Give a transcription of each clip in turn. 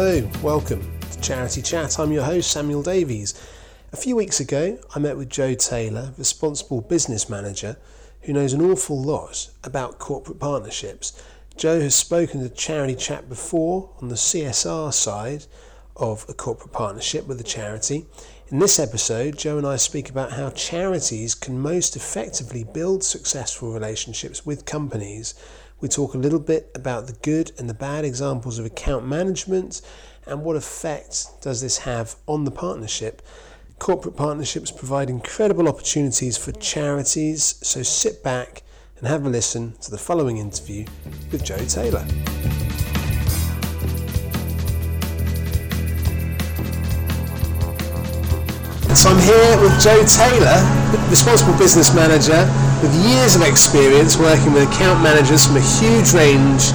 Hello, welcome to Charity Chat. I'm your host, Samuel Davies. A few weeks ago, I met with Joe Taylor, responsible business manager, who knows an awful lot about corporate partnerships. Joe has spoken to Charity Chat before on the CSR side of a corporate partnership with a charity. In this episode, Joe and I speak about how charities can most effectively build successful relationships with companies. We talk a little bit about the good and the bad examples of account management and what effect does this have on the partnership. Corporate partnerships provide incredible opportunities for charities, so sit back and have a listen to the following interview with Joe Taylor. So I'm here with Joe Taylor, responsible business manager with years of experience working with account managers from a huge range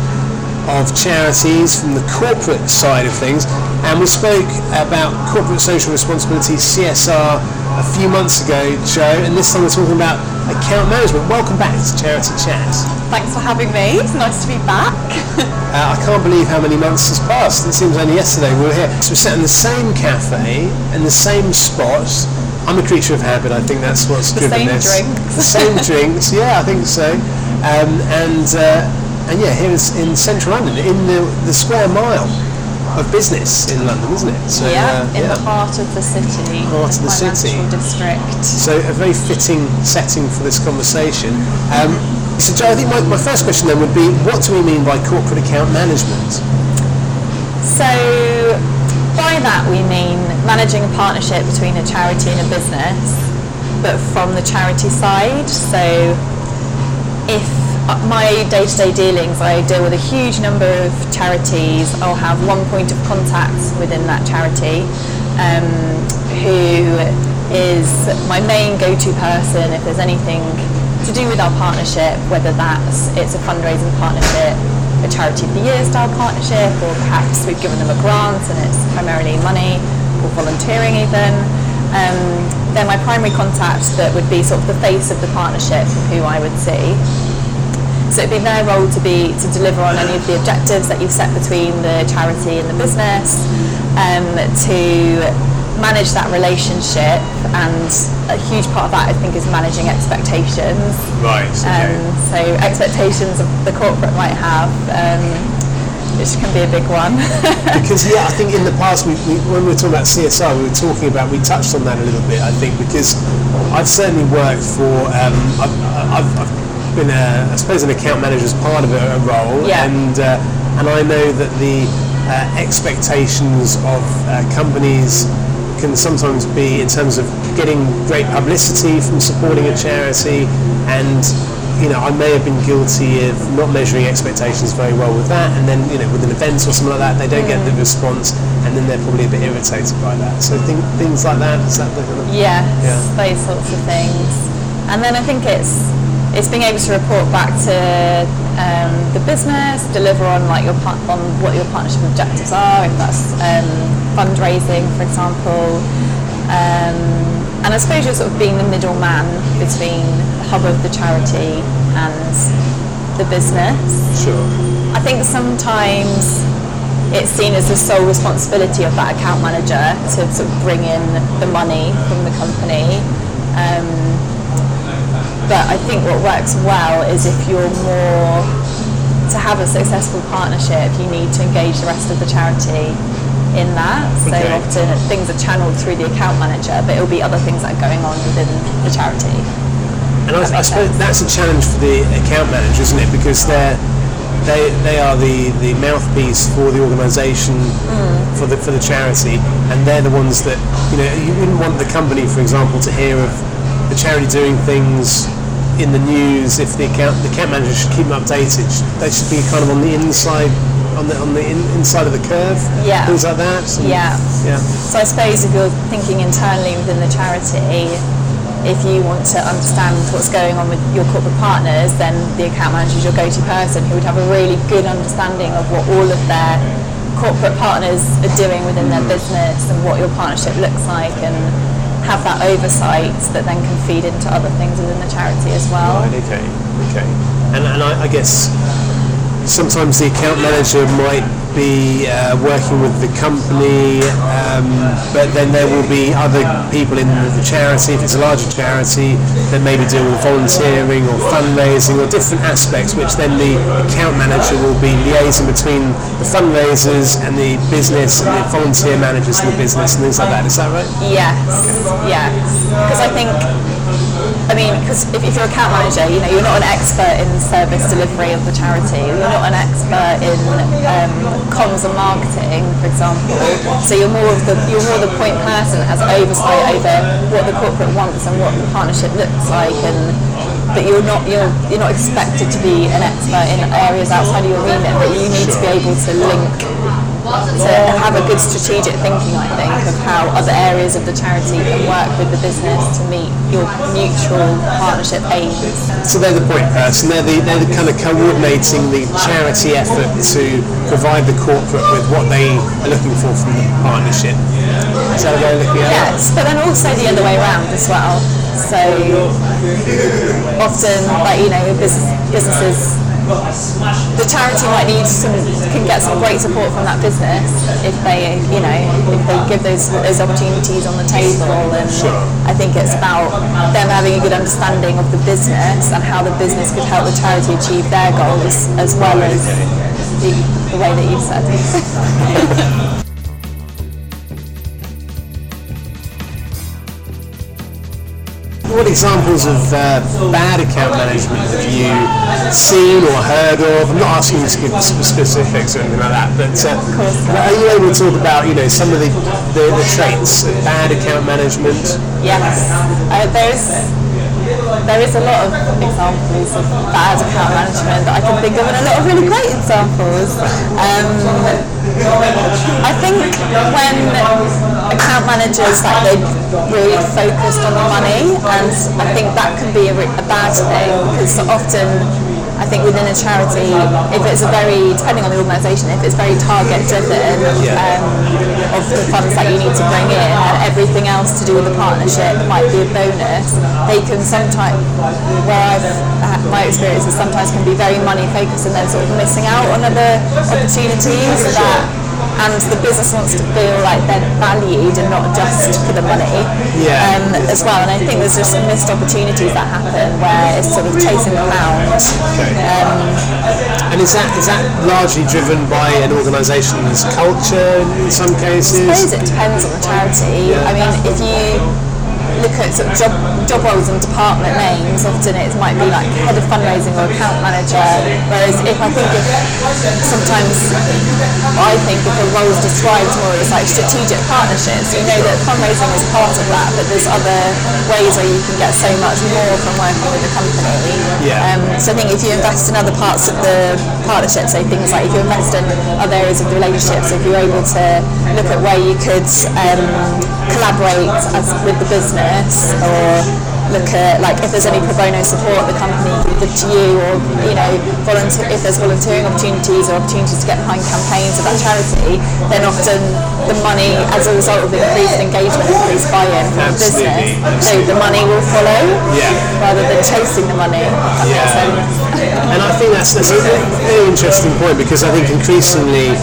of charities from the corporate side of things. And we spoke about corporate social responsibility, CSR, a few months ago, Joe, and this time we're talking about account management. Welcome back to Charity Chat. Thanks for having me. It's nice to be back. Uh, I can't believe how many months has passed. It seems only yesterday we were here. So we're sat in the same cafe in the same spot. I'm a creature of habit. I think that's what's The driven same this. drinks. The same drinks. Yeah, I think so. Um, and uh, and yeah, here is in central London, in the, the square mile of business in London, isn't it? So, yeah, uh, in the heart of the city, Heart of the city. district. So a very fitting setting for this conversation. Um, so Joe, I think my, my first question then would be, what do we mean by corporate account management? So by that we mean managing a partnership between a charity and a business, but from the charity side. So if uh, my day-to-day dealings, I deal with a huge number of charities. I'll have one point of contact within that charity, um, who is my main go-to person if there's anything to do with our partnership, whether that's it's a fundraising partnership, a charity of the year style partnership, or perhaps we've given them a grant and it's primarily money or volunteering even. Um, they're my primary contact that would be sort of the face of the partnership, who I would see. So it'd be their role to be to deliver on any of the objectives that you've set between the charity and the business, um, to manage that relationship, and a huge part of that I think is managing expectations. Right. Um, so expectations of the corporate might have, um, which can be a big one. because yeah, I think in the past we, we, when we were talking about CSR, we were talking about we touched on that a little bit. I think because I've certainly worked for um, I've, I've, I've been a, I suppose an account manager as part of a, a role, Yeah. and uh, and I know that the uh, expectations of uh, companies can sometimes be in terms of getting great publicity from supporting a charity and you know, I may have been guilty of not measuring expectations very well with that, and then you know, with an event or something like that, they don't get the response, and then they're probably a bit irritated by that. So think, things like that. Is that the kind of Yes, Yeah. those sorts of things. And then I think it's it's being able to report back to um, the business, deliver on like your par- on what your partnership objectives are, if that's um, fundraising, for example. Um, and I suppose you're sort of being the middleman between the hub of the charity and the business. sure? I think sometimes it's seen as the sole responsibility of that account manager to sort of bring in the money from the company. But I think what works well is if you're more to have a successful partnership, you need to engage the rest of the charity in that. So Okay. often things are channeled through the account manager, but it'll be other things that are going on within the charity. And I, I suppose sense. that's a challenge for the account manager, isn't it? Because they're they, they are the, the mouthpiece for the organisation, Mm. for the for the charity, and they're the ones that you know you wouldn't want the company, for example, to hear of the charity doing things in the news if the account the account manager should keep them updated. They should be kind of on the inside on the on the in, inside of the curve, Yeah. things like that. So, Yeah. yeah. So I suppose if you're thinking internally within the charity, if you want to understand what's going on with your corporate partners, then the account manager is your go-to person who would have a really good understanding of what all of their corporate partners are doing within their mm. business and what your partnership looks like and have that oversight that then can feed into other things within the charity as well. Right, okay, okay. And, and I, I guess sometimes the account manager might be uh, working with the company, um, but then there will be other people in the charity. If it's a larger charity, then maybe doing with volunteering or fundraising or different aspects, which then the account manager will be liaising between the fundraisers and the business and the volunteer managers in the business and things like that. Is that right? Yes, yes. Because I think I mean, because if, if, you're a account manager, you know, you're not an expert in service delivery of the charity. You're not an expert in um, comms and marketing, for example. So you're more of the you're more the point person that has oversight over what the corporate wants and what the partnership looks like, and but you're not you're you're not expected to be an expert in areas outside of your remit. But you need to be able to link to have a good strategic thinking, I think, of how other areas of the charity can work with the business to meet your mutual partnership aims. So they're the point person. They're the, they're the kind of coordinating the charity effort to provide the corporate with what they are looking for from the partnership. Is that they're looking at? Yes, but then also the other way around as well. So often, like you know, business, businesses the charity might need some can get some great support from that business if they you know if they give those those opportunities on the table and sure. I think it's about them having a good understanding of the business and how the business could help the charity achieve their goals as well as the, the way that you said what examples of uh, bad account management have you seen or heard of? I'm not asking you to give specifics or anything like that, but uh, are you able to talk about you know some of the, the, the traits of bad account management? Yes, uh, there's there is a lot of examples of bad account management that I can think of and a lot of really great examples. Um, I think when account managers like they really focused on the money, and I think that can be a, a bad thing because often I think within a charity, if it's a very, depending on the organisation, if it's very target driven um, of the funds that you need to bring in and everything else to do with the partnership might be a bonus, they can sometimes, where I've had my experiences sometimes can be very money focused and then sort of missing out on other opportunities that and the business wants to feel like they're valued and not just for the money yeah. um, as well. And I think there's just missed opportunities that happen where it's sort of chasing the pound. Okay. Um, and is that is that largely driven by an organisation's culture in some cases? I suppose it depends on the charity. Yeah. I mean, if you look at sort of job, job roles and department names, often it might be like head of fundraising or account manager. Whereas if I think of sometimes I think if a role is described more as like strategic partnerships, you know that fundraising is part of that, but there's other ways where you can get so much more from working with a company. Yeah. Um, so I think if you invest in other parts of the partnership, so things like if you invest in other areas of the relationship, so if you're able to look at where you could um, collaborate as, with the business business or look at like if there's any pro bono support the company can give to you or you know volunteer if there's volunteering opportunities or opportunities to get behind campaigns of that charity then often the money as a result of increased engagement increased buy-in from the business so the money will follow yeah. rather than chasing the money yeah. and I think that's, that's a very interesting point because I think increasingly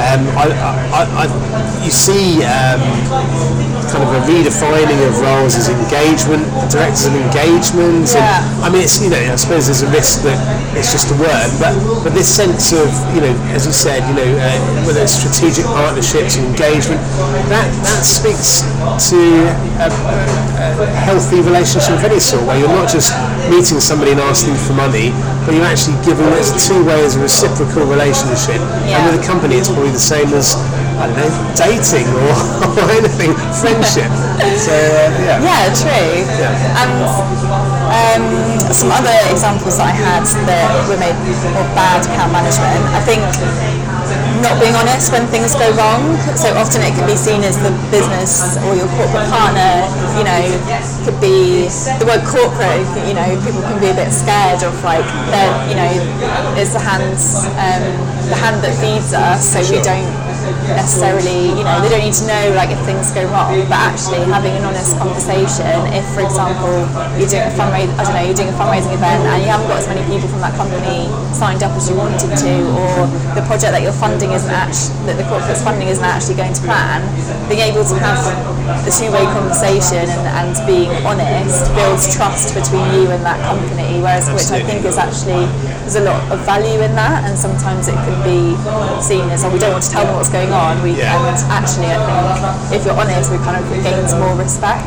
um, I, I, I, you see um, kind of a redefining of roles as engagement, directors of engagement. Yeah. And, I mean, it's you know, I suppose there's a risk that it's just a word, but but this sense of you know, as you said, you know, uh, whether it's strategic partnerships, and engagement, that that speaks to a, a, healthy relationship of any sort, where you're not just meeting somebody and asking for money, but you're actually giving. There's two ways a reciprocal relationship, yeah. and with a company, it's probably the same as I don't know, dating or, or anything, friendship. So uh, yeah. Yeah, true. Yeah. And um, some other examples that I had that were made of bad account management. I think not being honest when things go wrong. So often it can be seen as the business or your corporate partner, you know, could be the word corporate, you know, people can be a bit scared of like, that, you know, it's the hands, um, the hand that feeds us, so we don't necessarily, you know, they don't need to know like if things go wrong, but actually having an honest conversation. If, for example, you're doing a fundraise, I don't know, you're doing a fundraising event and you haven't got as many people from that company signed up as you wanted to, or the project that you're funding isn't actually that the corporate's funding isn't actually going to plan, being able to have the two-way conversation and, and being honest builds trust between you and that company. Whereas, which I think is actually there's a lot of value in that, and sometimes it can be seen as, oh, we don't want to tell them what's going on. We Yeah. and actually, I think if you're honest, we kind of gains more respect.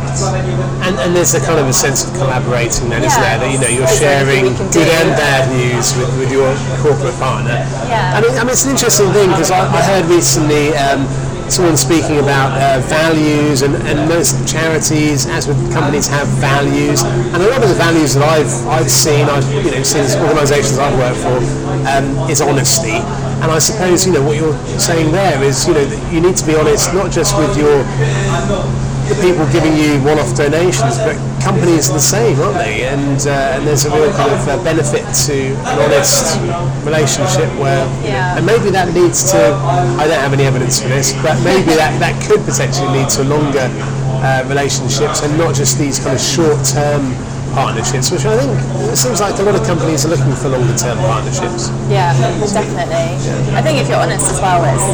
And, and there's a kind of a sense of collaborating then, isn't there? That you know you're sharing anything we can good and bad news with, with your corporate partner. Yeah. I mean, I mean, it's an interesting thing because I, I heard recently um, someone speaking about uh, values, and, and most charities, as with companies, have values, and a lot of the values that I've I've seen, I've you know seen organisations I've worked for, um, is honesty. And I suppose you know what you're saying there is you know that you need to be honest not just with your people giving you one-off donations, but companies are the same, aren't they? And uh, and there's a real kind of uh, benefit to an honest relationship where, Yeah. and maybe that leads to. I don't have any evidence for this, but maybe that that could potentially lead to longer uh, relationships and not just these kind of short-term partnerships, which I think it seems like a lot of companies are looking for longer-term partnerships. Yeah, definitely. I think if you're honest as well, it's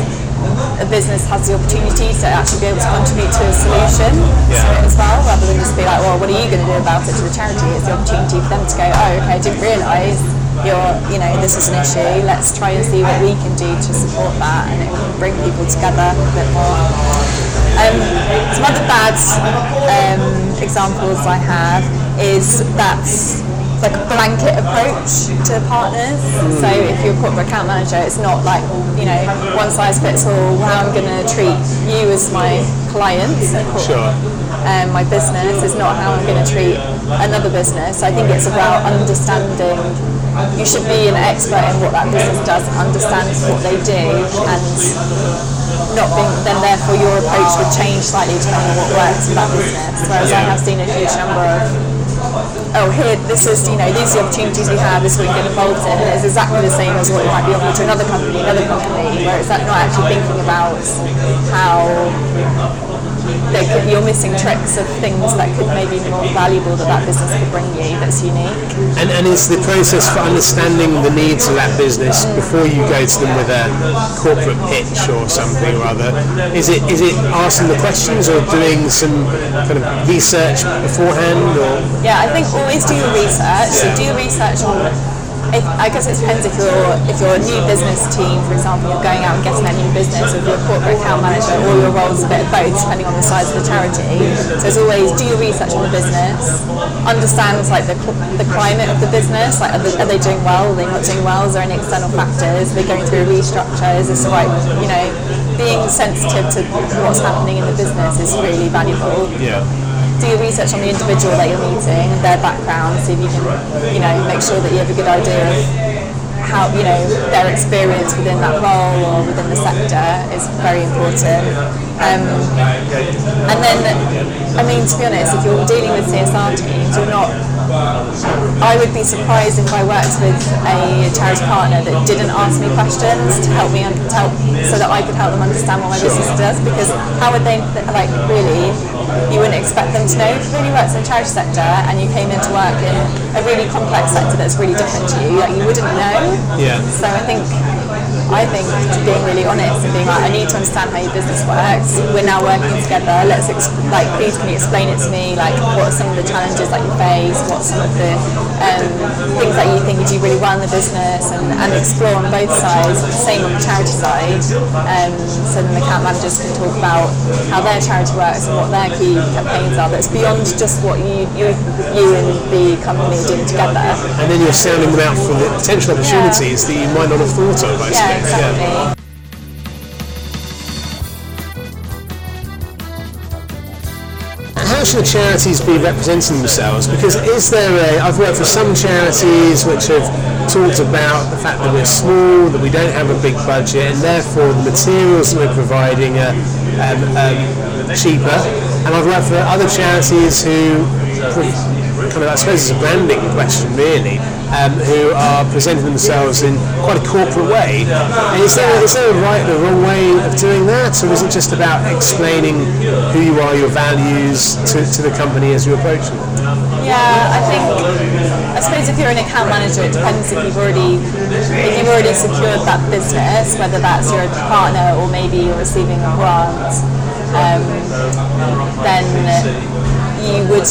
a business has the opportunity to actually be able to contribute to a solution Yeah. to it as well, rather than just be like, well, what are you going to do about it to the charity? It's the opportunity for them to go, oh, okay, I didn't realise you're, you know, this is an issue. Let's try and see what we can do to support that, and it can bring people together a bit more. Um, some other bad um, examples I have is that's like a blanket approach to partners. So if you're a corporate account manager, it's not like, you know, one size fits all, how I'm going to treat you as my corporate- Sure. Um, my business is not how I'm going to treat another business. I think it's about understanding. You should be an expert in what that business does, understand what they do, and not being, then therefore your approach would change slightly depending on what works for that business. Whereas I have seen a huge number of, oh here, this is, you know, these are the opportunities we have, this is what we get involved in, and it's exactly the same as what you might be offered to another company, another company, where it's not actually thinking about how could, you're missing tricks of things that could maybe be more valuable that that business could bring you that's unique. And, and is the process for understanding the needs of that business before you go to them with a corporate pitch or something or other? Is it is it asking the questions or doing some kind of research beforehand or Yeah, I think always do your research. So do your research on. I guess it depends if you're if you're a new business team, for example, you're going out and getting that new business, or if you're a corporate account manager, all your role's a bit of both, depending on the size of the charity. So as always, do your research on the business, understand like the, the climate of the business, like are they, are they doing well, are they not doing well, is there any external factors, are they going through a restructure, is this the right, you know, being sensitive to what's happening in the business is really valuable yeah? Do your research on the individual that you're meeting, their background, see if you can, you know, make sure that you have a good idea of how, you know, their experience within that role or within the sector is very important. Um, and then, I mean, to be honest, if you're dealing with CSR teams, you're not I would be surprised if I worked with a charity partner that didn't ask me questions to help me un- to help, so that I could help them understand what my business does. Because how would they like really? You wouldn't expect them to know. If you really worked in the charity sector and you came into work in a really complex sector that's really different to you, like you wouldn't know. Yeah. So I think I think being really honest and being like, I need to understand how your business works. We're now working together. Let's ex- like, please can you explain it to me? Like, what are some of the challenges that you face? What's some of the um, things that you think you do really well in the business? And, and explore on both sides. Same on the charity side. Um, so then the account managers can talk about how their charity works and what their key campaigns are. That's beyond just what you you, you and the company are doing together. And then you're sounding them out for the potential opportunities that you might not have thought of. I Yeah, suppose. exactly. How should charities be representing themselves? Because is there a, I've worked for some charities which have talked about the fact that we're small, that we don't have a big budget, and therefore the materials that we're providing are um, um, cheaper. And I've worked for other charities who kind of, I suppose it's a branding question really, um, who are presenting themselves in quite a corporate way. Is there, is there a right or wrong way of doing that, or is it just about explaining who you are, your values to, to the company as you approach them? Yeah, I think I suppose if you're an account manager, it depends if you've already if you've already secured that business, whether that's your partner or maybe you're receiving a grant. Um, then you would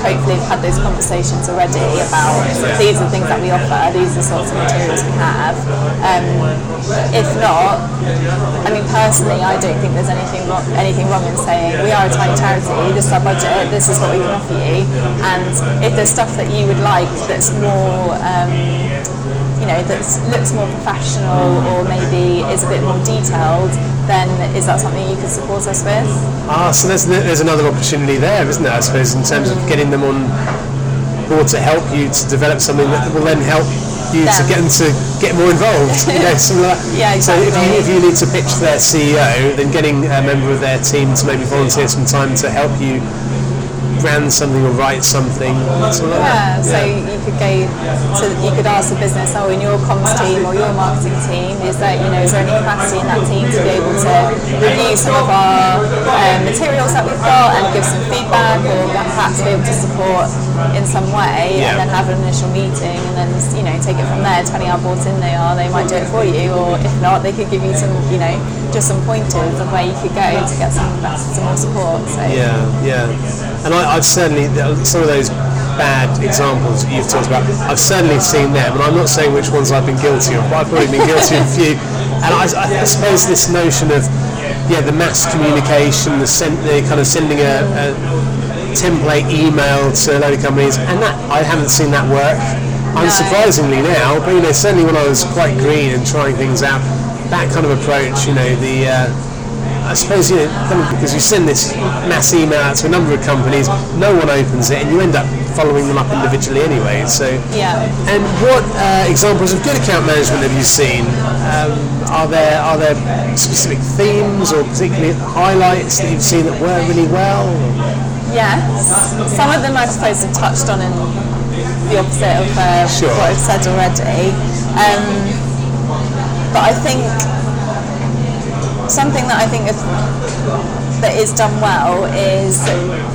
hopefully have had those conversations already about these are things that we offer, these are the sorts of materials we have. Um, if not, I mean personally, I don't think there's anything wrong, anything wrong in saying we are a tiny charity, this is our budget, this is what we can offer you, and if there's stuff that you would like that's more um, you know, that looks more professional or maybe is a bit more detailed, then is that something you could support us with? Ah, so there's, there's another opportunity there, isn't there, I suppose, in terms of getting them on board to help you to develop something that will then help you to get them to get more involved. You know, like yeah, So if you, if you need to pitch their CEO, then getting a member of their team to maybe volunteer some time to help you brand something or write something. something like Yeah, that. so you could go to, you could ask the business, oh, in your comms team or your marketing team, is there, you know, is there any capacity in that team to be able to review some of our um, materials that we've got and give some feedback or perhaps be able to support in some way Yeah. and then have an initial meeting and then, you know, take it from there, depending how bought in they are, they might do it for you or if not, they could give you some, you know, just some pointers of where you could go to get some, some more support. So Yeah, yeah. And I, I've certainly, some of those bad examples that you've talked about, I've certainly seen them, and I'm not saying which ones I've been guilty of, but I've probably been guilty of a few. And I, I suppose this notion of, yeah, the mass communication, the, send, the kind of sending a, a template email to a load of companies, and that I haven't seen that work. Unsurprisingly now, but you know, certainly when I was quite green and trying things out, that kind of approach, you know, the uh, I suppose you know because you send this mass email out to a number of companies, no one opens it, and you end up following them up individually anyway. So, Yeah. And what uh, examples of good account management have you seen? Um, are there are there specific themes or particularly highlights that you've seen that work really well? Yes, some of them I suppose have touched on in the opposite of uh, Sure. what I've said already. Um, but I think something that I think if, that is done well is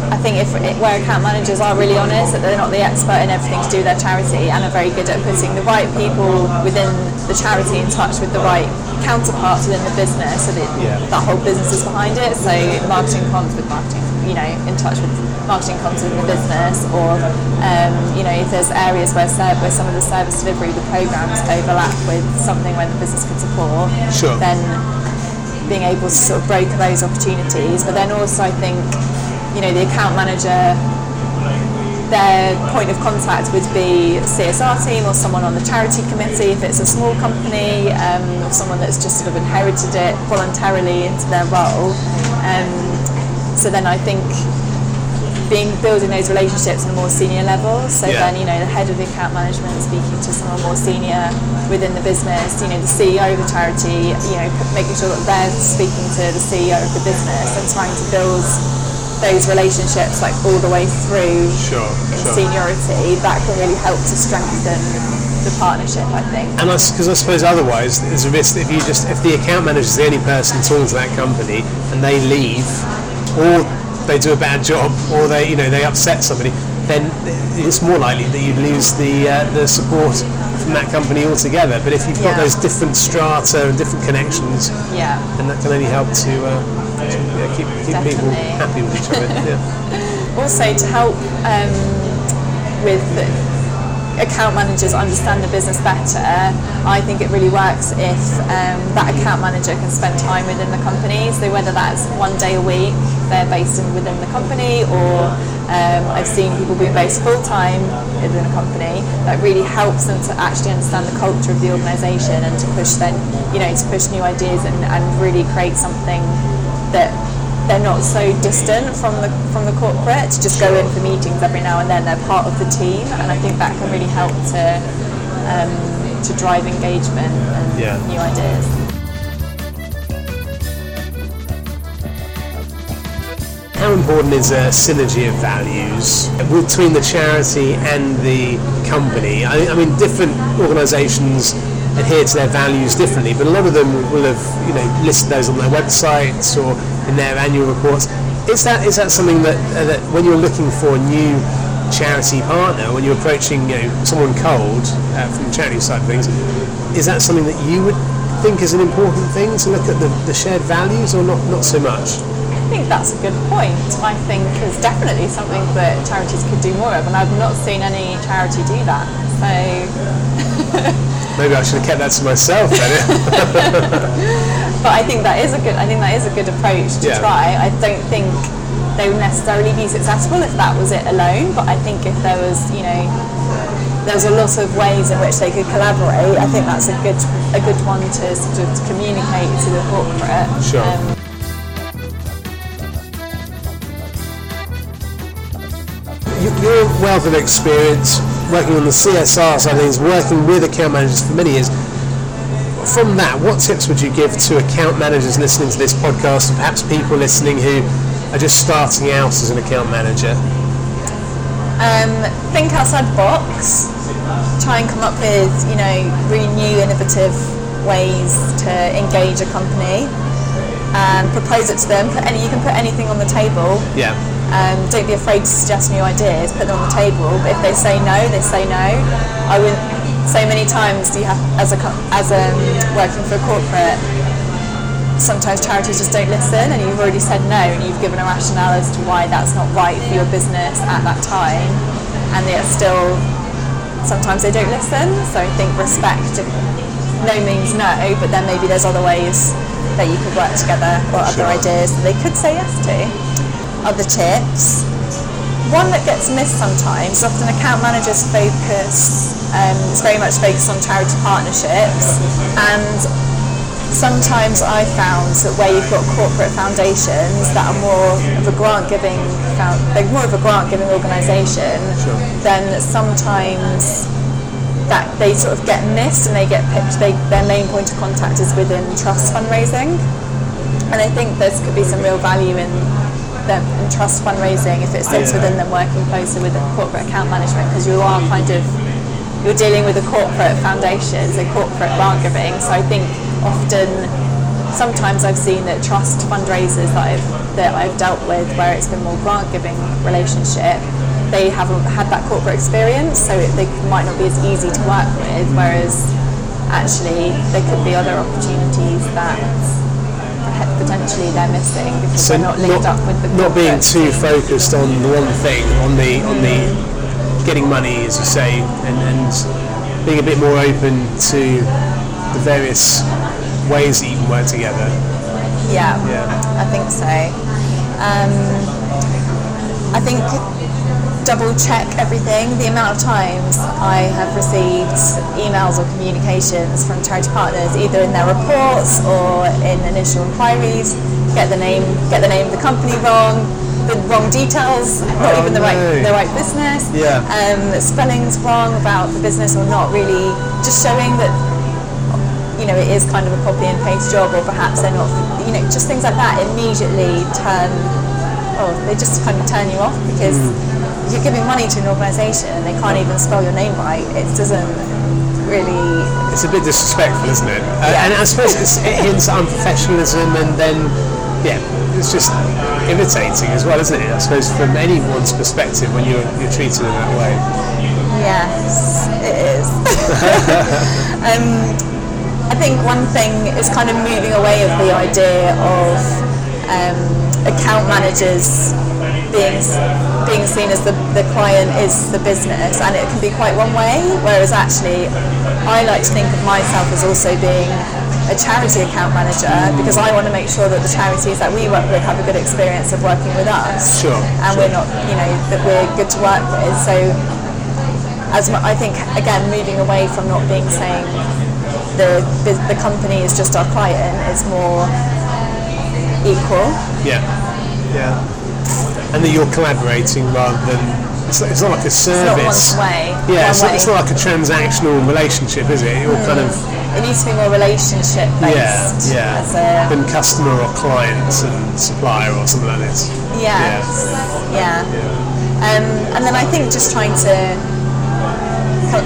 I think if where account managers are really honest that they're not the expert in everything to do with their charity and are very good at putting the right people within the charity in touch with the right counterparts within the business so that Yeah. that whole business is behind it. So marketing comms with marketing, you know, in touch with marketing comms within the business, or um, you know, if there's areas where ser- where some of the service delivery, the programs overlap with something where the business could support, Sure. then being able to sort of broker those opportunities. But then also, I think, you know, the account manager their point of contact would be CSR team or someone on the charity committee if it's a small company, um, or someone that's just sort of inherited it voluntarily into their role. Um, so then I think being building those relationships on a more senior level. So Yeah. then you know the head of the account management speaking to someone more senior within the business. You know the CEO of the charity. You know making sure that they're speaking to the CEO of the business and trying to build those relationships like all the way through Sure, in seniority, that can really help to strengthen the partnership, I think. And because I, suppose otherwise there's a risk that if you just if the account manager is the only person talking to that company and they leave, or they do a bad job, or they you know they upset somebody, then it's more likely that you lose the uh, the support from that company altogether. But if you've got Yeah. those different strata and different connections, Yeah. then that can only help to, uh, to yeah, keep keep people happy with each other. Yeah. Also to help um, with account managers understand the business better, I think it really works if um, that account manager can spend time within the company. So whether that's one day a week, they're based in, within the company, or um, I've seen people being based full time within a company. That really helps them to actually understand the culture of the organisation and to push then, you know, to push new ideas and, and really create something that they're not so distant from the from the corporate to just go in for meetings every now and then they're part of the team and I think that can really help to um, to drive engagement and Yeah. new ideas how important is a synergy of values between the charity and the company? I, I mean, different organisations adhere to their values differently, but a lot of them will have you know listed those on their websites or in their annual reports. Is that is that something that, uh, that when you're looking for a new charity partner, when you're approaching you know someone cold uh, from the charity side of things, is that something that you would think is an important thing to look at the, the shared values or not not so much? I think that's a good point. I think is definitely something that charities could do more of, and I've not seen any charity do that. So Maybe I should have kept that to myself but I think that is a good. I think that is a good approach to yeah. try. I don't think they would necessarily be successful if that was it alone. But I think if there was, you know, there was a lot of ways in which they could collaborate. I think that's a good a good one to sort of communicate to the corporate. Sure. Um, your wealth of experience working on the CSR side of things, working with account managers for many years. From that, what tips would you give to account managers listening to this podcast, and perhaps people listening who are just starting out as an account manager? Um, think outside the box. Try and come up with, you know, really new, innovative ways to engage a company and propose it to them. Put any, you can put anything on the table. Yeah um, don't be afraid to suggest new ideas, put them on the table. But if they say no, they say no. I would so many times do you have as a as a working for a corporate. Sometimes charities just don't listen, and you've already said no, and you've given a rationale as to why that's not right for your business at that time, and they are still. Sometimes they don't listen, so I think respect. No means no, but then maybe there's other ways that you could work together or other ideas that they could say yes to other tips. One that gets missed sometimes, often account managers focus, um, it's very much focused on charity partnerships and sometimes I found that where you've got corporate foundations that are more of a grant giving, they're more of a grant giving organisation, sure. then sometimes that they sort of get missed and they get picked. they, their main point of contact is within trust fundraising. And I think there could be some real value in them in trust fundraising if it sits within them working closer with the corporate account management because you are kind of you're dealing with a corporate foundations a corporate grant giving. So I think often sometimes I've seen that trust fundraisers that I've that I've dealt with where it's been more grant giving relationship they haven't had that corporate experience so it, they might not be as easy to work with whereas actually there could be other opportunities that potentially they're missing because so they're not linked not, up with the not being too focused on the one thing on the on the getting money as you say and, and being a bit more open to the various ways that you can work together. Yeah, yeah. I think so. Um, I think double check everything. The amount of times I have received emails or communications from charity partners, either in their reports or in initial inquiries, get the name, get the name of the company wrong, the wrong details, not oh, even the no. right the right business. Yeah. Um, spellings wrong about the business or not really, just showing that you know it is kind of a copy and paste job, or perhaps they're not. You know, just things like that immediately turn. Oh, they just kind of turn you off because. Mm you're giving money to an organisation and they can't even spell your name right, it doesn't really. It's a bit disrespectful, isn't it? Uh, yeah. And I suppose it hints at unprofessionalism and then, yeah, it's just irritating as well, isn't it? I suppose from anyone's perspective when you're, you're treated in that way. Yes, it is. um, I think one thing is kind of moving away of the idea of um, account managers being being seen as the, the client is the business and it can be quite one way whereas actually I like to think of myself as also being a charity account manager because I want to make sure that the charities that we work with have a good experience of working with us. Sure, and sure. we're not you know that we're good to work with so as I think again moving away from not being saying the the company is just our client it's more equal. Yeah yeah and that you're collaborating rather than it's, it's not like a service. It's not one way. Yeah, it's, one not, it's, not, like a transactional relationship, is it? You're mm. kind of it needs to be more relationship based. Yeah, yeah. Than customer or client and supplier or something like this. Yeah, yeah. yeah. Um, and then I think just trying to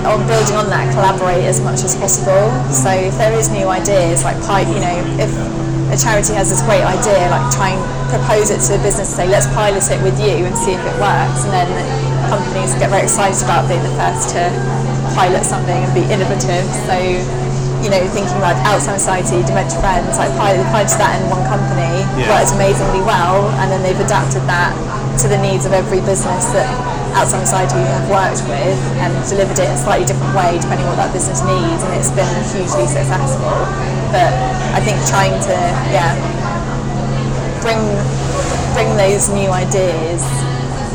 on building on that, collaborate as much as possible. So if there is new ideas, like pipe you know, if a charity has this great idea, like try and propose it to a business, say let's pilot it with you and see if it works, and then companies get very excited about being the first to pilot something and be innovative. So you know, thinking like Alzheimer's Society, Dementia Friends, like pilot, piloted that in one company, yeah. worked amazingly well, and then they've adapted that to the needs of every business that Alzheimer's Society have worked with and delivered it in a slightly different way depending on what that business needs, and it's been hugely successful. But I think trying to, yeah, bring bring those new ideas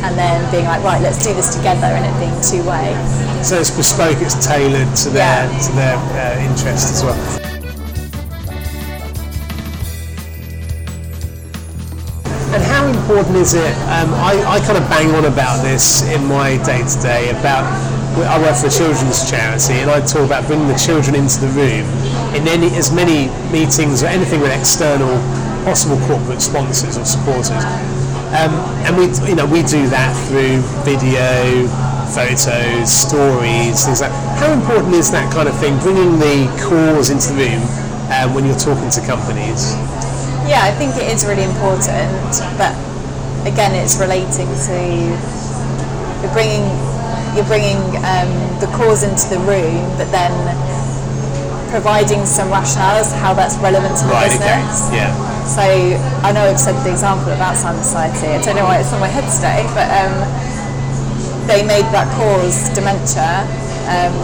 and then being like, right, let's do this together, and it being two way. So it's bespoke, it's tailored to their yeah. to their uh, interests as well. Important is it? Um, I, I kind of bang on about this in my day to day about I work for a children's charity and I talk about bringing the children into the room in any as many meetings or anything with external possible corporate sponsors or supporters um, and we, you know, we do that through video, photos, stories, things like. How important is that kind of thing, bringing the cause into the room um, when you're talking to companies? Yeah, I think it is really important, but again, it's relating to you're bringing you're bringing um, the cause into the room, but then providing some rationale as how that's relevant to the right, business. Okay. Yeah. So I know I've said the example of Alzheimer's Society. I don't know why it's on my head today, but um, they made that cause dementia. Um,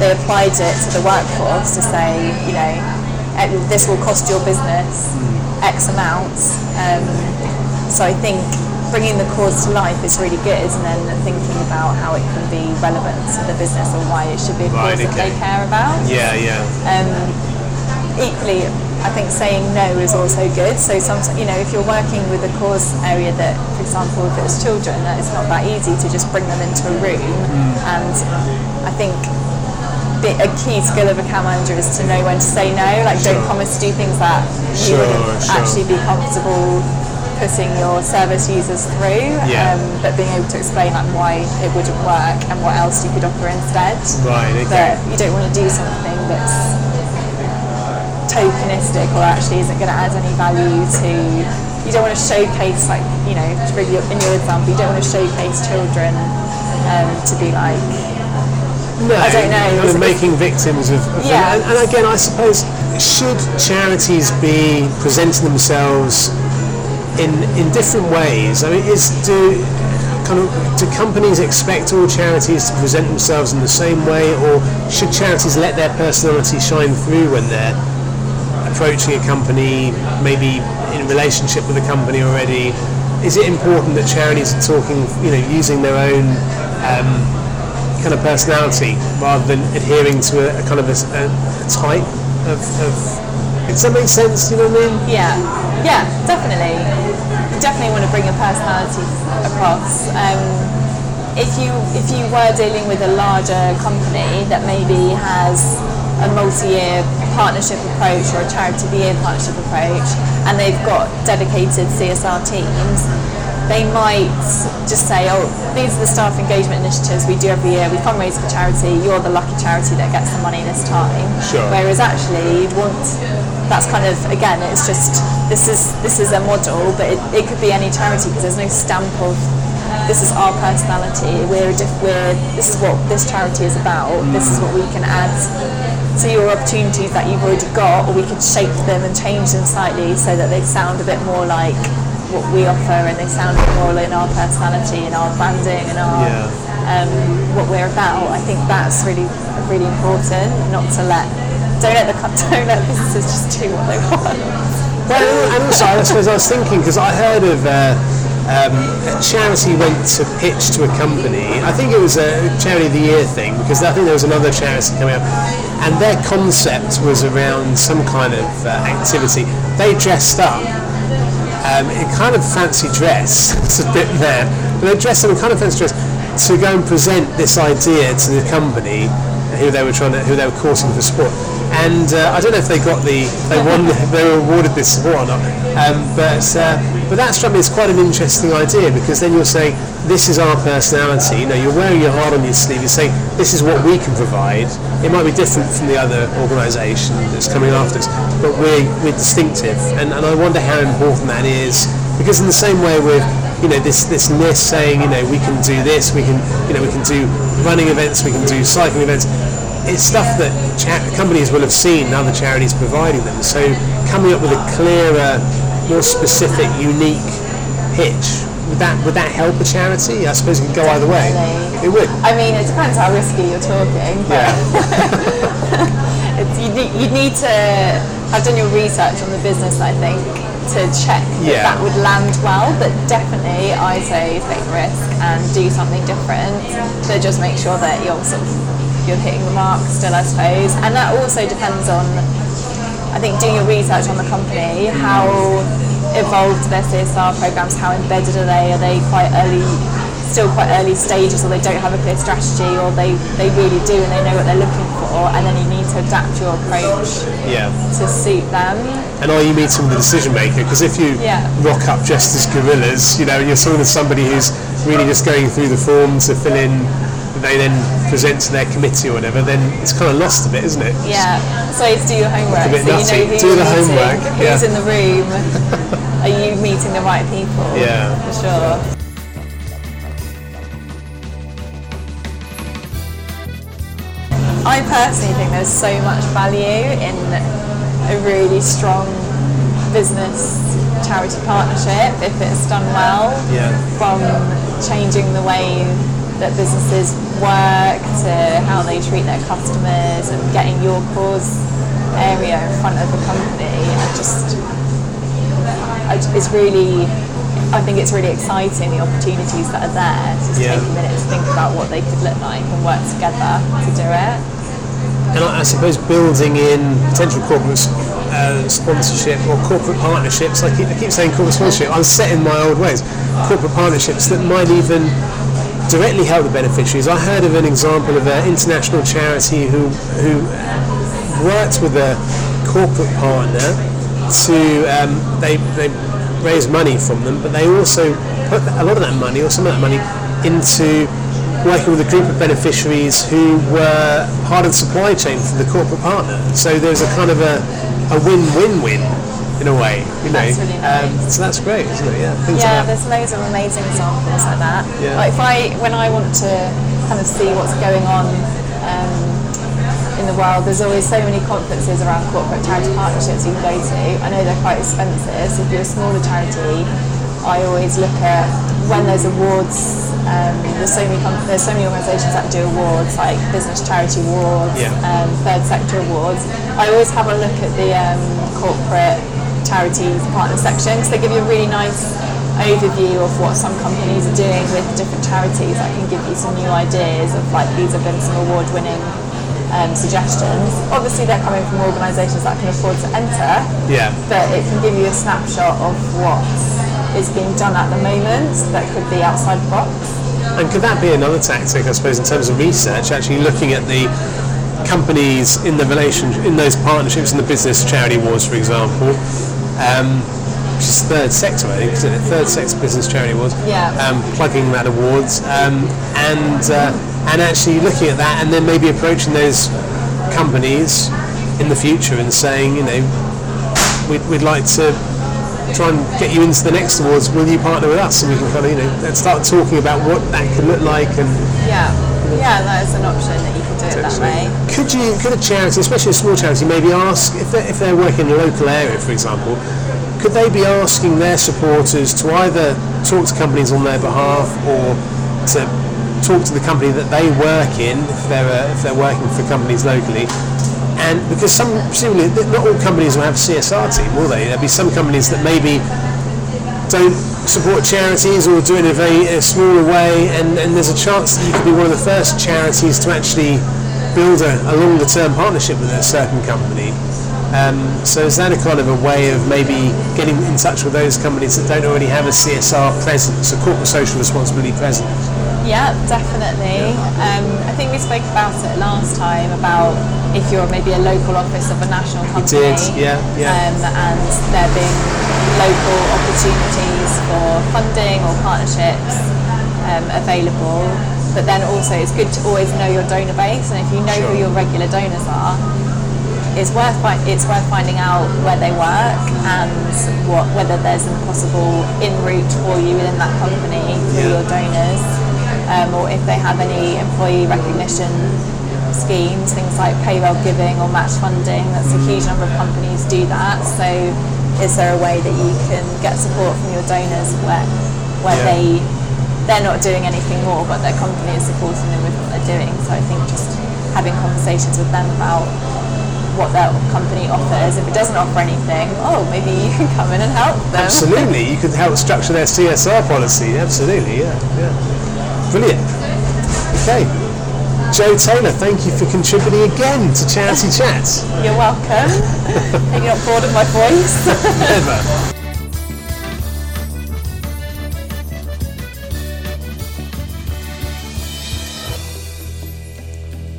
they applied it to the workforce to say, you know, this will cost your business X amount. Um, so I think bringing the cause to life is really good, and then thinking about how it can be relevant to the business or why it should be a cause right, okay. that they care about. Yeah, yeah. Um, equally, I think saying no is also good. So sometimes, you know, if you're working with a cause area that, for example, if it's children, that it's not that easy to just bring them into a room. Mm. And I think a key skill of a account manager is to know when to say no. Like, sure. don't promise to do things that you wouldn't sure. actually be comfortable putting your service users through, yeah. um, but being able to explain like why it wouldn't work and what else you could offer instead. Right. Okay. But you don't want to do something that's tokenistic or actually isn't going to add any value to you don't want to showcase like you know to bring your, in your example you don't want to showcase children um, to be like no, I don't know. You're making victims of, of yeah. And, and, again, I suppose should charities be presenting themselves in in different ways? I mean, is do kind of do companies expect all charities to present themselves in the same way, or should charities let their personality shine through when they're approaching a company, maybe in relationship with a company already? Is it important that charities are talking, you know, using their own um, kind of personality rather than adhering to a, a kind of a, a, type of, of, Does that make sense? You know what I mean? Yeah, yeah, definitely. Definitely want to bring your personality across. Um, if you if you were dealing with a larger company that maybe has a multi-year partnership approach or a charity year partnership approach and they've got dedicated CSR teams, they might just say, oh, these are the staff engagement initiatives we do every year. We fundraise for charity. You're the lucky charity that gets the money this time. Sure. Whereas actually, want that's kind of again, it's just this is this is a model, but it, it could be any charity because there's no stamp of this is our personality. We're, diff- we're this is what this charity is about. This is what we can add to your opportunities that you've already got, or we could shape them and change them slightly so that they sound a bit more like what we offer and they sound more in our personality and our branding and our yeah. um, what we're about. I think that's really really important. Not to let don't let the don't let businesses just do what they want. Well, and also I suppose I was thinking because I heard of. Uh, um, a charity went to pitch to a company. I think it was a charity of the year thing because I think there was another charity coming up, and their concept was around some kind of uh, activity. They dressed up um, in kind of fancy dress. it's a bit mad, but they dressed up in kind of fancy dress to go and present this idea to the company. Who they were trying to, who they were courting for support. And uh, I don't know if they got the, they won, they were awarded this support or not. Um, but uh, but that struck me as quite an interesting idea because then you're saying this is our personality. You know, you're wearing your heart on your sleeve. You're saying this is what we can provide. It might be different from the other organisation that's coming after us, but we're we're distinctive. And and I wonder how important that is because in the same way with you know this this list saying you know we can do this, we can you know we can do running events, we can do cycling events. It's stuff that cha- companies will have seen other charities providing them. So coming up with a clearer, more specific, unique pitch would that would that help a charity? I suppose it could go either way. It would. I mean, it depends how risky you're talking. But Yeah. you, need, you need to have done your research on the business, I think, to check that Yeah. that would land well. But definitely, I say take risk and do something different. But just make sure that you're sort of you're hitting the mark still, I suppose. And that also depends on, I think, doing your research on the company. How evolved their CSR programs? How embedded are they? Are they quite early? Still quite early stages, or they don't have a clear strategy, or they, they really do and they know what they're looking for, and then you need to adapt your approach Yeah. to suit them. And are you meeting the decision maker? Because if you Yeah. rock up just as gorillas, you know, and you're sort of somebody who's really just going through the forms to fill in, they then present to their committee or whatever, then it's kind of lost a bit, isn't it? Yeah, so it's do your homework, A bit so you know who Do the meeting, homework, who's yeah. in the room, are you meeting the right people? Yeah. for sure. I personally think there's so much value in a really strong business charity partnership if it's done well. Yeah. From changing the way that businesses work to how they treat their customers and getting your cause area in front of the company. I just, I, it's really, I think it's really exciting the opportunities that are there. to Just Yeah. take a minute to think about what they could look like and work together to do it. And I, I suppose building in potential corporate uh, sponsorship or corporate partnerships, I keep, I keep saying corporate sponsorship, I'm set in my old ways, corporate partnerships that might even directly help the beneficiaries. I heard of an example of an international charity who, who worked with a corporate partner to, um, they, they raise money from them, but they also put a lot of that money or some of that money into working with a group of beneficiaries who were part of the supply chain for the corporate partner. So there's a kind of a, a win-win-win in a way, you know. That's really Um, nice. so that's great, isn't it? Yeah. Things Yeah, like there's loads of amazing examples like that. Yeah. Like if I, when I want to kind of see what's going on um, in the world, there's always so many conferences around corporate charity partnerships you can go to. I know they're quite expensive, so if you're a smaller charity, I always look at when there's awards. Um, there's so many there's so many organisations that do awards like business charity awards, Yeah. um, third sector awards. I always have a look at the um, corporate charities partner section because they give you a really nice overview of what some companies are doing with different charities. That can give you some new ideas of like these have been some award-winning um, suggestions. Obviously, they're coming from organisations that can afford to enter, Yeah. but it can give you a snapshot of what is being done at the moment that could be outside the box. And could that be another tactic, I suppose, in terms of research, actually looking at the companies in the relation, in those partnerships in the business charity awards, for example, um, which is third sector, I think, isn't it? Third sector business charity awards. Yeah. Um, plugging that awards, um, and uh, and actually looking at that, and then maybe approaching those companies in the future and saying, you know, we'd, we'd like to try and get you into the next awards. Will you partner with us? And we can kind of, you know, start talking about what that could look like and Yeah, yeah, that is an option that you could do it that way. Could you, could a charity, especially a small charity, maybe ask if they're, if they're working in a local area, for example, could they be asking their supporters to either talk to companies on their behalf or to talk to the company that they work in if they're uh, if they're working for companies locally? And because some presumably not all companies will have a CSR team, will they? There'll be some companies that maybe don't support charities or do it in a very uh, smaller way and, and there's a chance that you could be one of the first charities to actually build a, a longer term partnership with a certain company. Um, so is that a kind of a way of maybe getting in touch with those companies that don't already have a CSR presence, a corporate social responsibility presence? Yeah, definitely. Um, I think we spoke about it last time about if you're maybe a local office of a national company. did, yeah, yeah. Um, and there being local opportunities for funding or partnerships um, available. But then also it's good to always know your donor base, and if you know Sure. who your regular donors are, it's worth fi- it's worth finding out where they work and what whether there's a possible in route for you within that company through Yeah. your donors, um, or if they have any employee recognition schemes, things like payroll giving or match funding. That's a huge number of companies do that. So, is there a way that you can get support from your donors where where Yeah. they they're not doing anything more, but their company is supporting them with what they're doing? So I think just having conversations with them about what their company offers. If it doesn't offer anything, oh, maybe you can come in and help them. Absolutely, you can help structure their CSR policy. Absolutely, yeah, yeah. Brilliant. Okay, Joe Taylor, thank you for contributing again to Charity Chats. You're welcome. Are you not bored of my voice? Never.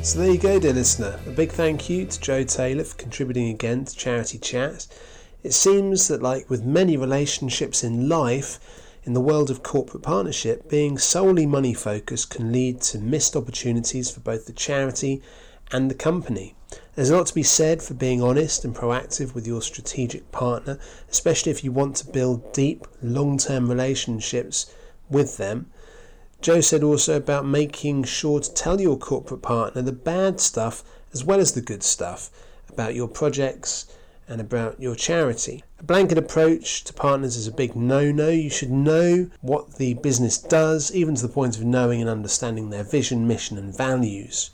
So there you go, dear listener. A big thank you to Joe Taylor for contributing again to Charity Chat. It seems that, like with many relationships in life, in the world of corporate partnership, being solely money focused can lead to missed opportunities for both the charity and the company. There's a lot to be said for being honest and proactive with your strategic partner, especially if you want to build deep, long term relationships with them. Joe said also about making sure to tell your corporate partner the bad stuff as well as the good stuff about your projects and about your charity. A blanket approach to partners is a big no no. You should know what the business does, even to the point of knowing and understanding their vision, mission, and values.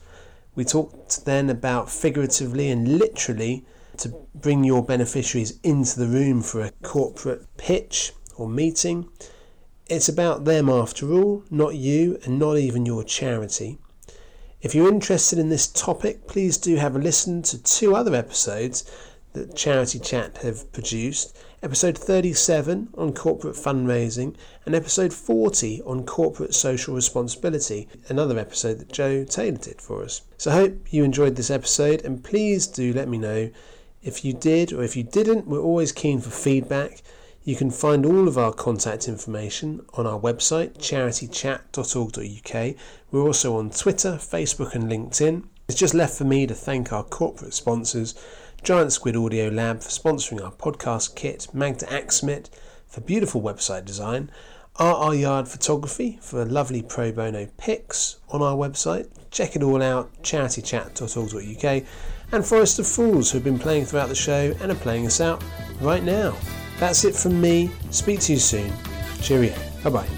We talked then about figuratively and literally to bring your beneficiaries into the room for a corporate pitch or meeting. It's about them after all, not you and not even your charity. If you're interested in this topic, please do have a listen to two other episodes that Charity Chat have produced episode 37 on corporate fundraising and episode 40 on corporate social responsibility, another episode that Joe Taylor did for us. So I hope you enjoyed this episode and please do let me know if you did or if you didn't. We're always keen for feedback. You can find all of our contact information on our website, charitychat.org.uk. We're also on Twitter, Facebook, and LinkedIn. It's just left for me to thank our corporate sponsors Giant Squid Audio Lab for sponsoring our podcast kit, Magda Axmit for beautiful website design, RR Yard Photography for lovely pro bono pics on our website. Check it all out, charitychat.org.uk, and Forest of Fools, who have been playing throughout the show and are playing us out right now. That's it from me. Speak to you soon. Cheerio. Bye bye.